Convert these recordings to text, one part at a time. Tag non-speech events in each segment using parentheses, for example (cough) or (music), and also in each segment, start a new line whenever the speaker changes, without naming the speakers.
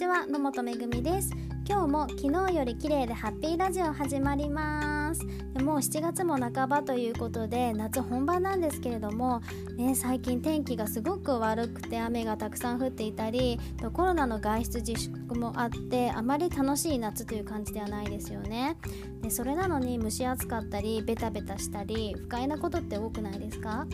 ちは野本めぐみです。今日も昨日より綺麗でハッピーラジオ始まります。でもう7月も半ばということで夏本番なんですけれども、ね、最近天気がすごく悪くて雨がたくさん降っていたりコロナの外出自粛もあってあまり楽しい夏という感じではないですよね。でそれなのに蒸し暑かったりベタベタしたり不快なことって多くないですか？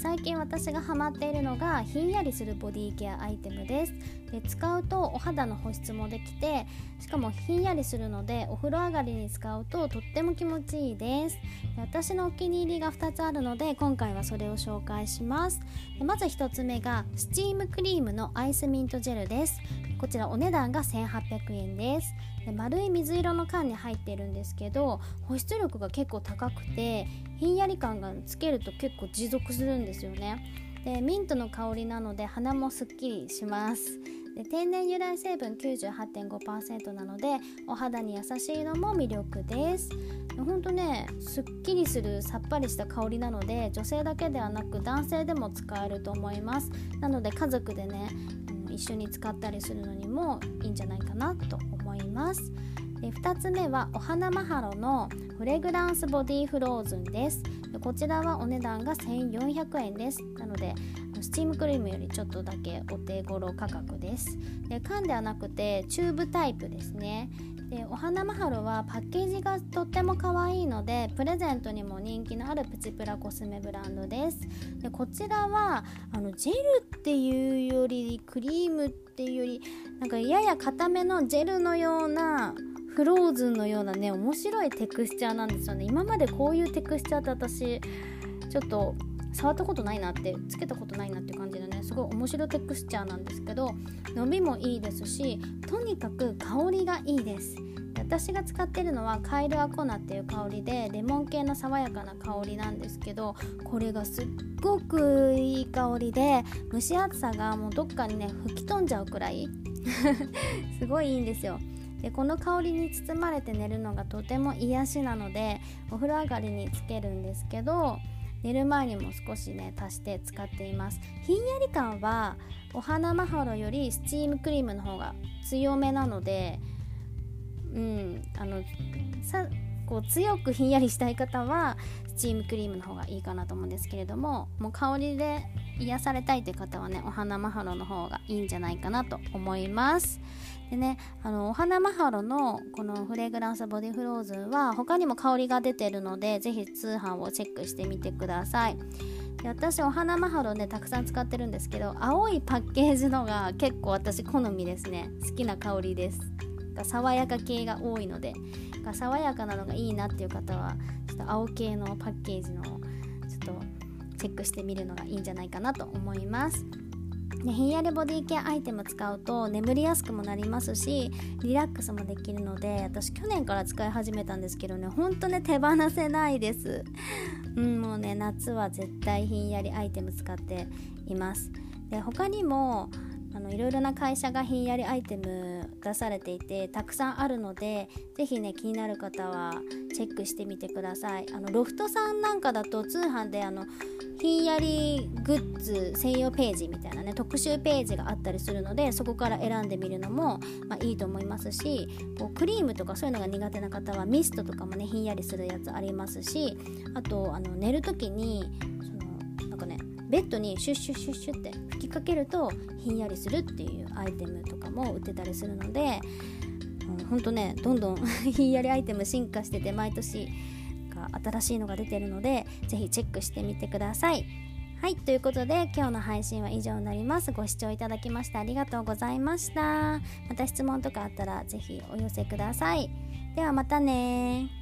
最近私がハマっているのがひんやりするボディケアアイテムです。で使うとお肌の保湿もできてしかもひんやりするのでお風呂上がりに使うととっても気持ちいいです。私のお気に入りが2つあるので今回はそれを紹介します。まず1つ目がスチームクリームのアイスミントジェルです。こちらお値段が1800円です。で丸い水色の缶に入ってるんですけど保湿力が結構高くてひんやり感がつけると結構持続するんですよね。でミントの香りなので鼻もすっきりします。で天然由来成分98.5%なのでお肌に優しいのも魅力です。ほんとねすっきりするさっぱりした香りなので女性だけではなく男性でも使えると思います。なので家族でね一緒に使ったりするのにもいいんじゃないかなと思います。で2つ目はお花マハロのフレグランスボディフローズンです。こちらはお値段が1400円です。なのでスチームクリームよりちょっとだけお手頃価格です。で缶ではなくてチューブタイプですね。でお花マハロはパッケージがとっても可愛いのでプレゼントにも人気のあるプチプラコスメブランドです。でこちらはあのジェルっていうよりクリームっていうよりなんかやや固めのジェルのようなフローズンのようなね面白いテクスチャーなんですよね。今までこういうテクスチャーって私ちょっと触ったことないなってつけたことないなって感じでねすごい面白テクスチャーなんですけど伸びもいいですしとにかく香りがいいです。私が使ってるのはカイルアコナっていう香りでレモン系の爽やかな香りなんですけどこれがすっごくいい香りで蒸し暑さがもうどっかにね吹き飛んじゃうくらい (laughs) すごいいいんですよ。でこの香りに包まれて寝るのがとても癒しなのでお風呂上がりにつけるんですけど寝る前にも少しね足して使っています。ひんやり感はお花マハロよりスチームクリームの方が強めなのでうんあのさこう強くひんやりしたい方はスチームクリームの方がいいかなと思うんですけれどももう香りで癒されたいという方はねお花マハロの方がいいんじゃないかなと思います。でねあのお花マハロのこのフレグランスボディフローズンは他にも香りが出てるのでぜひ通販をチェックしてみてください。で私お花マハロねたくさん使ってるんですけど青いパッケージのが結構私好みですね。好きな香りです。爽やか系が多いので爽やかなのがいいなっていう方はちょっと青系のパッケージのチェックしてみるのがいいんじゃないかなと思います。ね、ひんやりボディケアアイテム使うと眠りやすくもなりますしリラックスもできるので私去年から使い始めたんですけどねほんとね手放せないです。うんもうね夏は絶対ひんやりアイテム使っています。で他にもあのいろいろな会社がひんやりアイテム出されていてたくさんあるので是非ね気になる方はチェックしてみてください。あのロフトさんなんかだと通販であのひんやりグッズ専用ページみたいなね特集ページがあったりするのでそこから選んでみるのも、まあ、いいと思いますしこうクリームとかそういうのが苦手な方はミストとかもねひんやりするやつありますしあとあの寝る時にそのなんかねベッドにシュッシュッシュッシュって吹きかけるとひんやりするっていうアイテムとかも売ってたりするので、うん、ほんとねどんどんひんやりアイテム進化してて毎年新しいのが出てるのでぜひチェックしてみてください。はいということで今日の配信は以上になります。ご視聴いただきましてありがとうございました。また質問とかあったらぜひお寄せください。ではまたね